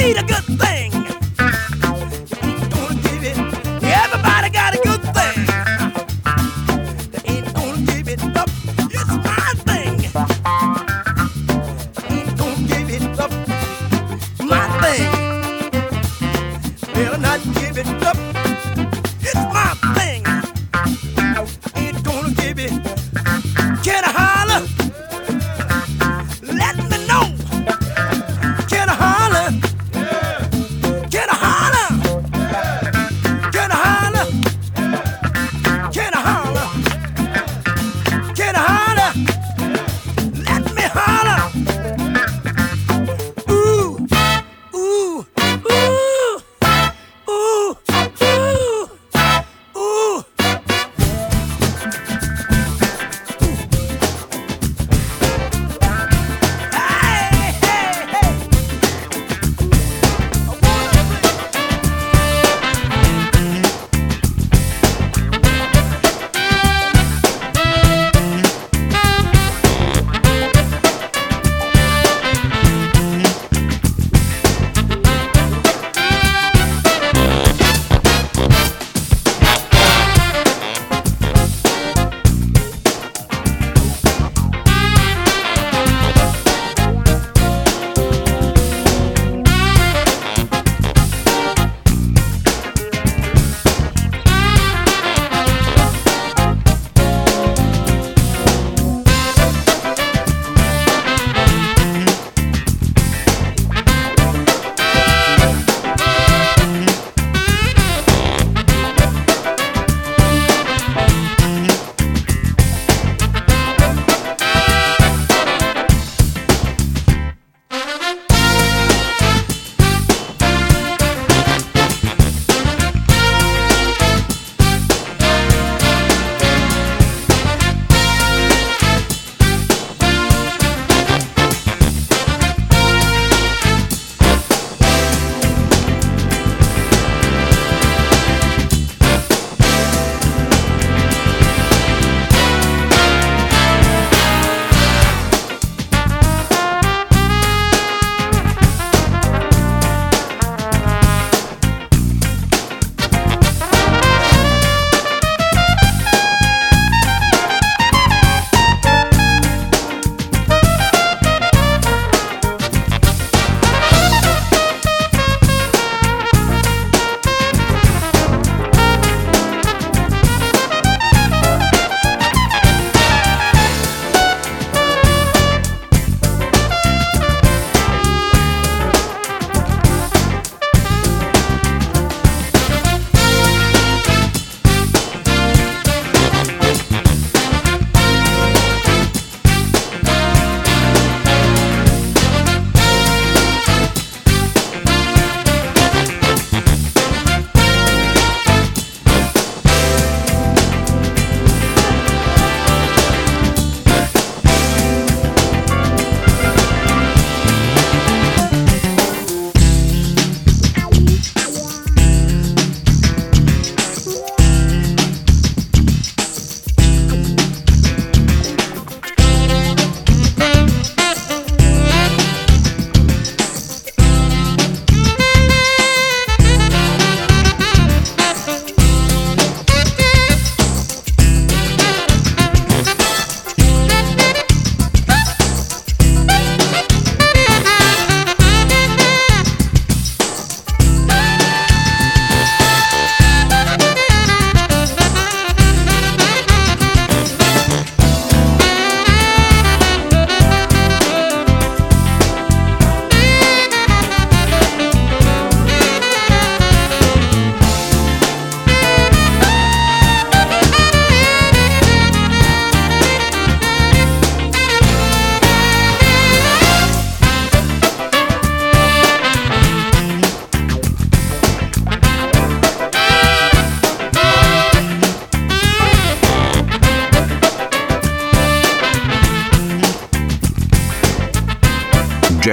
Need a good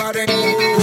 everybody.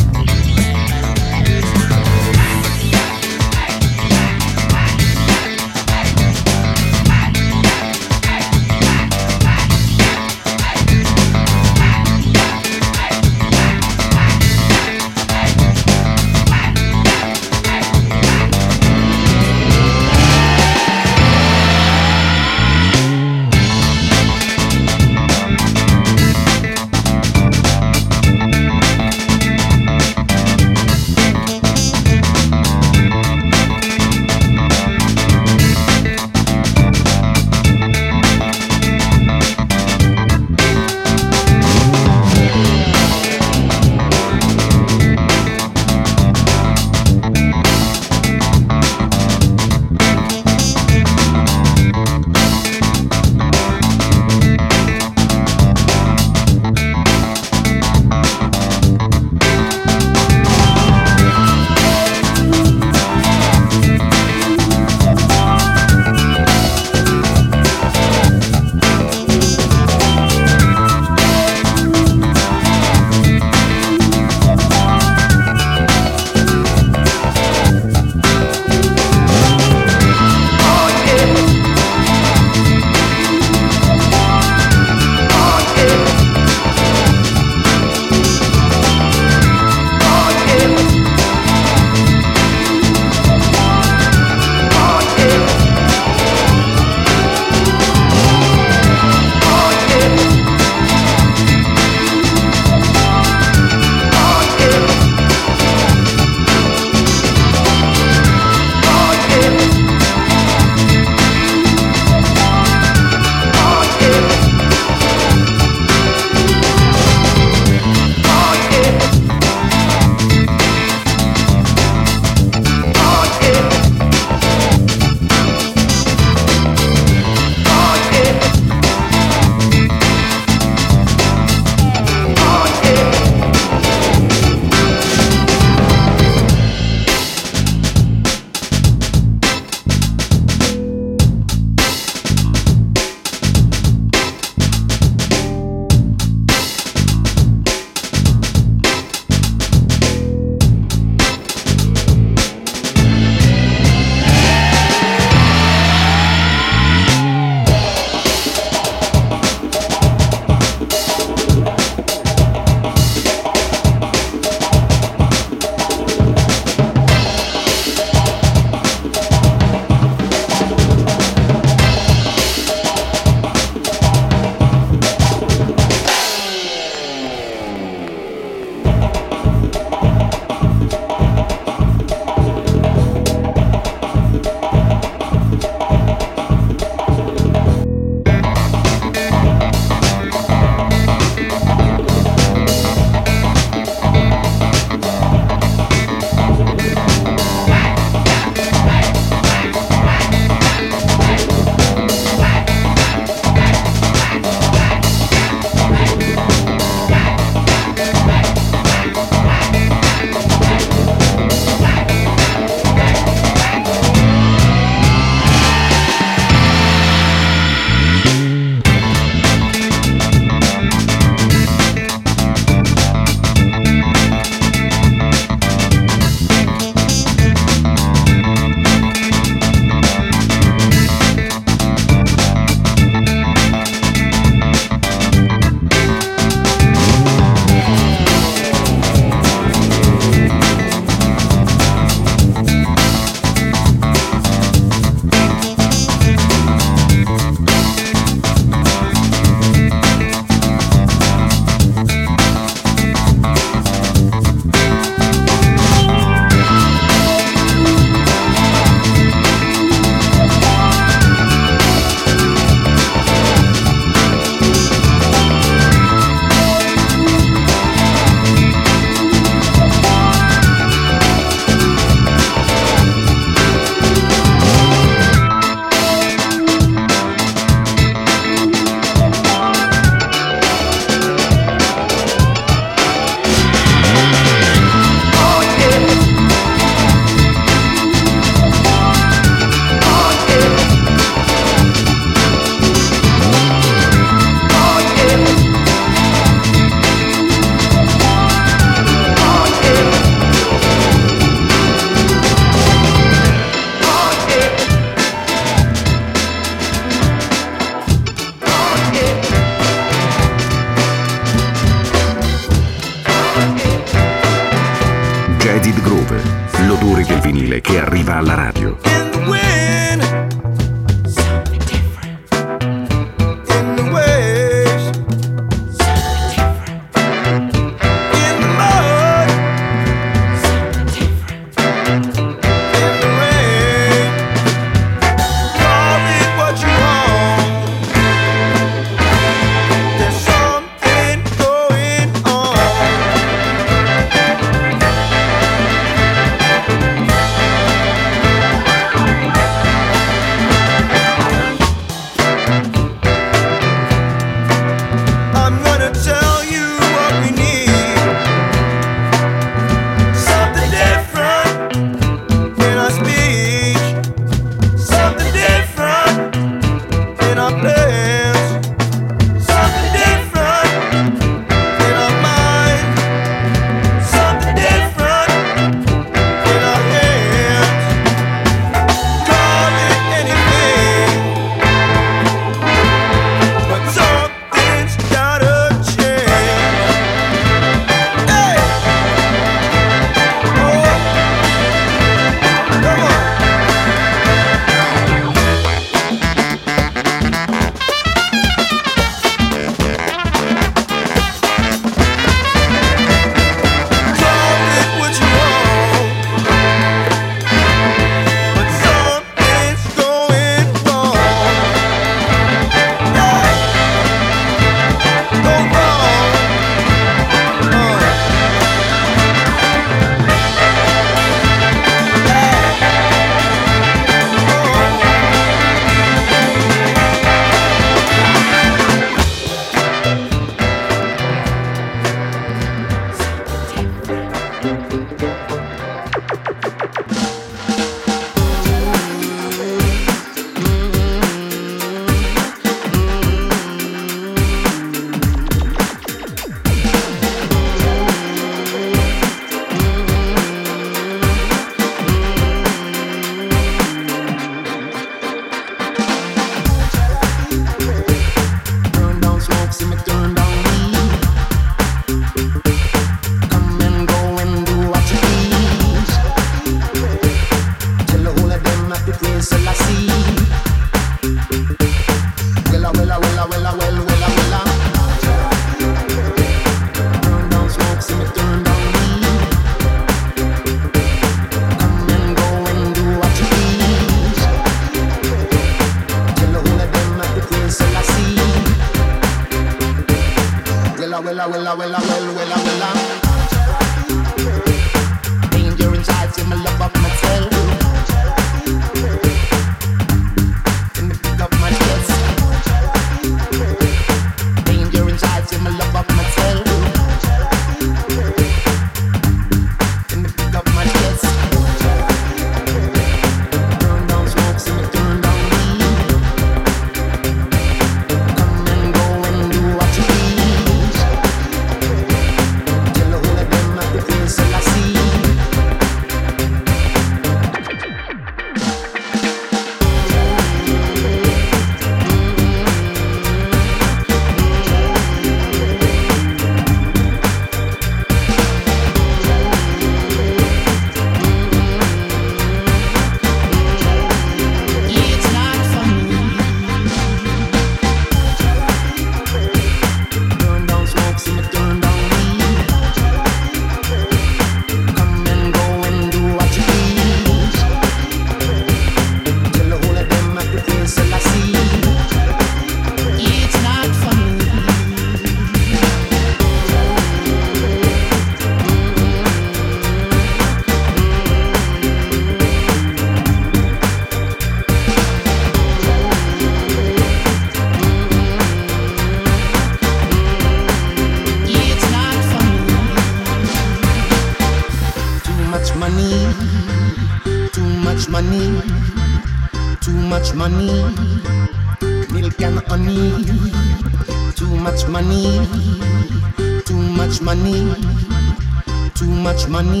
much money,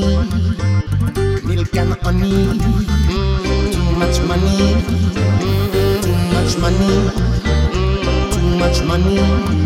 milk and honey. Mm, mm, too much money, too much money, too much money.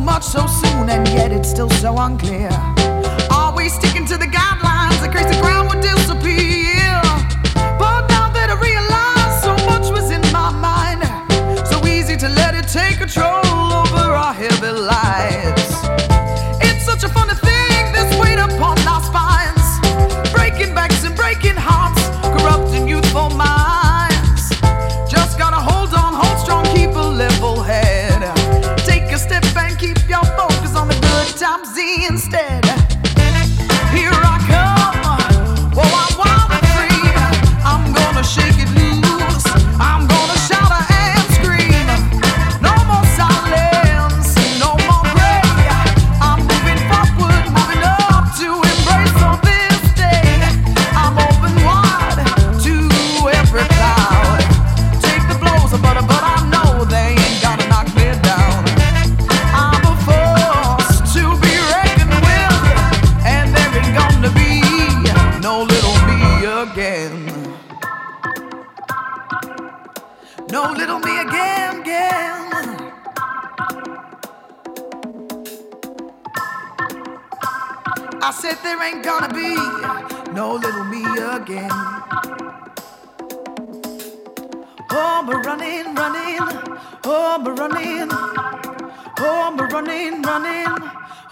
much so soon, and yet it's still so unclear. Are we sticking to the guidelines that crazy the ground?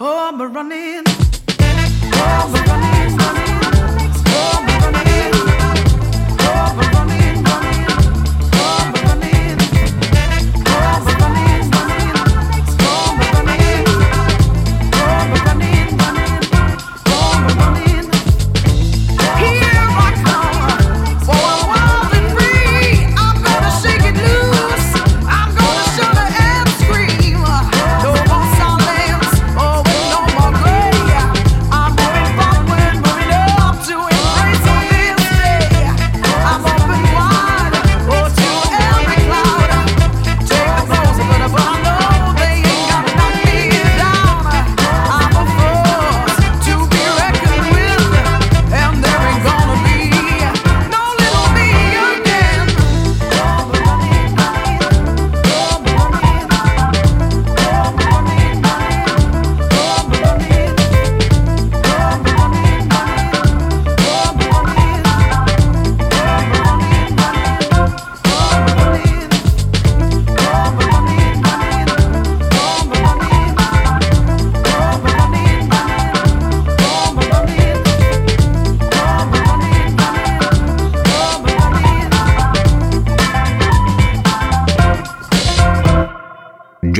I'm a running, I'm a running.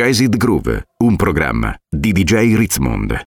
Crazy Groove, un programma di DJ Ritzmond.